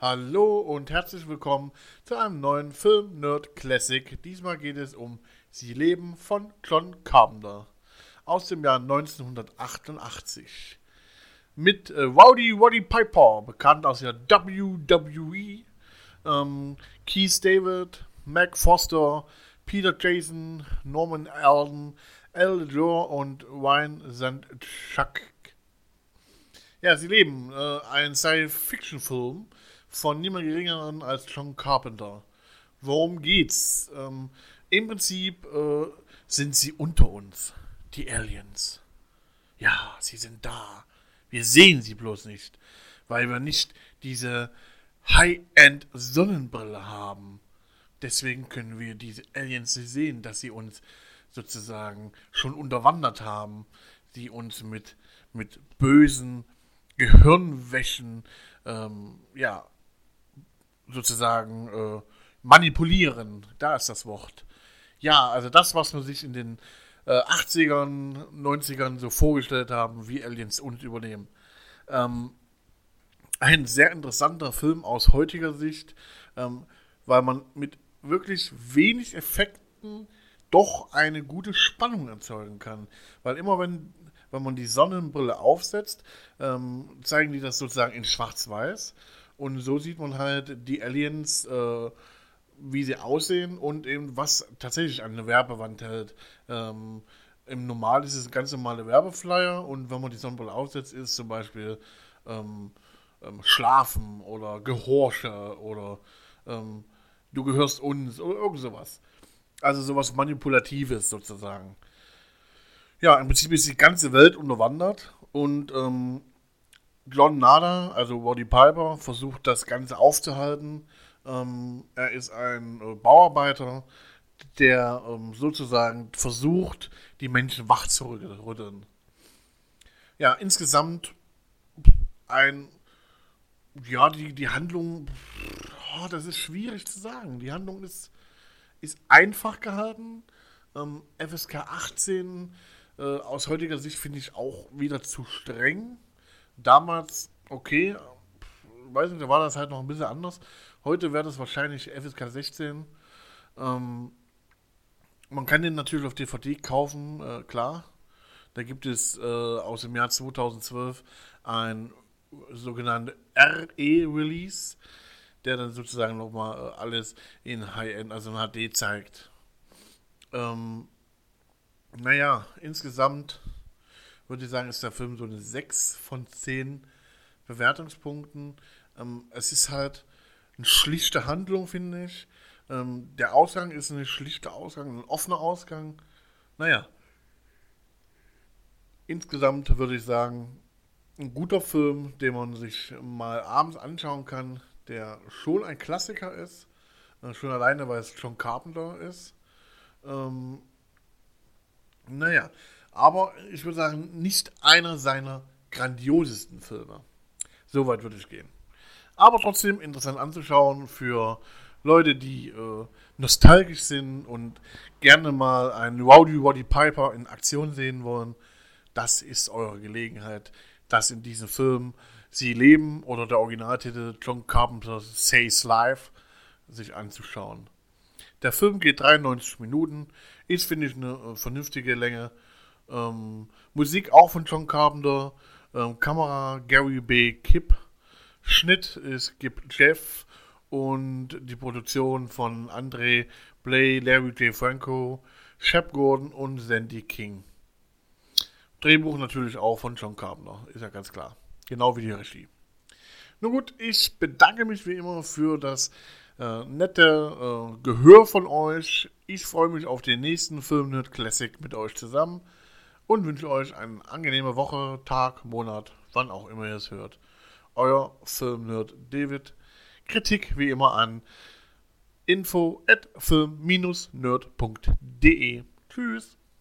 Hallo und herzlich willkommen zu einem neuen Film Nerd Classic. Diesmal geht es um Sie leben von John Carpenter aus dem Jahr 1988. Mit äh, Rowdy Roddy Piper, bekannt aus der WWE, ähm, Keith David, Mac Foster, Peter Jason, Norman Alden, Al Jor und Ryan Sandchuk. Ja, sie leben äh, ein Science-Fiction-Film von niemand geringeren als John Carpenter. Worum geht's? Ähm, Im Prinzip äh, sind sie unter uns, die Aliens. Ja, sie sind da. Wir sehen sie bloß nicht, weil wir nicht diese High-End-Sonnenbrille haben. Deswegen können wir diese Aliens sehen, dass sie uns sozusagen schon unterwandert haben, die uns mit, mit bösen Gehirnwäschen ähm, ja, sozusagen äh, manipulieren. Da ist das Wort. Ja, also das, was man sich in den äh, 80ern, 90ern so vorgestellt haben, wie Aliens uns übernehmen. Ähm, ein sehr interessanter Film aus heutiger Sicht, ähm, weil man mit wirklich wenig Effekten doch eine gute Spannung erzeugen kann. Weil immer wenn, wenn man die Sonnenbrille aufsetzt, ähm, zeigen die das sozusagen in Schwarz-Weiß. Und so sieht man halt die Aliens, äh, wie sie aussehen und eben was tatsächlich an eine Werbewand hält. Ähm, Im Normal ist es ein ganz normaler Werbeflyer und wenn man die Sonnenbrille aufsetzt, ist zum Beispiel ähm, ähm, Schlafen oder Gehorche oder ähm, du gehörst uns oder irgend sowas. Also sowas Manipulatives sozusagen. Ja, im Prinzip ist die ganze Welt unterwandert und ähm, John Nada, also Roddy Piper, versucht das Ganze aufzuhalten. Ähm, er ist ein äh, Bauarbeiter, der ähm, sozusagen versucht, die Menschen wach zu rütteln. Ja, insgesamt ein, ja, die, die Handlung, oh, das ist schwierig zu sagen. Die Handlung ist, ist einfach gehalten. Ähm, FSK 18 äh, aus heutiger Sicht finde ich auch wieder zu streng damals okay, weiß nicht, da war das halt noch ein bisschen anders. Heute wäre das wahrscheinlich FSK 16. Ähm, man kann den natürlich auf DVD kaufen, äh, klar. Da gibt es äh, aus dem Jahr 2012 ein sogenannter RE-Release, der dann sozusagen nochmal äh, alles in High-End, also in HD zeigt. Ähm, naja, insgesamt würde ich sagen, ist der Film so eine 6 von 10 Bewertungspunkten. Ähm, es ist halt eine schlichte Handlung, finde ich. Ähm, der Ausgang ist ein schlichter Ausgang, ein offener Ausgang. Naja. Insgesamt würde ich sagen, ein guter Film, den man sich mal abends anschauen kann, der schon ein Klassiker ist. Äh, schon alleine, weil es John Carpenter ist. Ähm, naja, aber ich würde sagen, nicht einer seiner grandiosesten Filme. Soweit würde ich gehen. Aber trotzdem interessant anzuschauen für Leute, die äh, nostalgisch sind und gerne mal einen Rowdy Roddy Piper in Aktion sehen wollen. Das ist eure Gelegenheit, das in diesem Film Sie leben oder der Originaltitel John Carpenter Says Life sich anzuschauen. Der Film geht 93 Minuten, ist, finde ich, eine äh, vernünftige Länge. Ähm, Musik auch von John Carpenter. Ähm, Kamera Gary B. Kipp. Schnitt ist Gib Jeff. Und die Produktion von Andre Blay, Larry J. Franco, Shep Gordon und Sandy King. Drehbuch natürlich auch von John Carpenter, ist ja ganz klar. Genau wie die Regie. Nun gut, ich bedanke mich wie immer für das äh, nette äh, Gehör von euch. Ich freue mich auf den nächsten Film Nerd Classic mit euch zusammen und wünsche euch eine angenehme Woche, Tag, Monat, wann auch immer ihr es hört. Euer Filmnerd David. Kritik wie immer an info at film-nerd.de. Tschüss.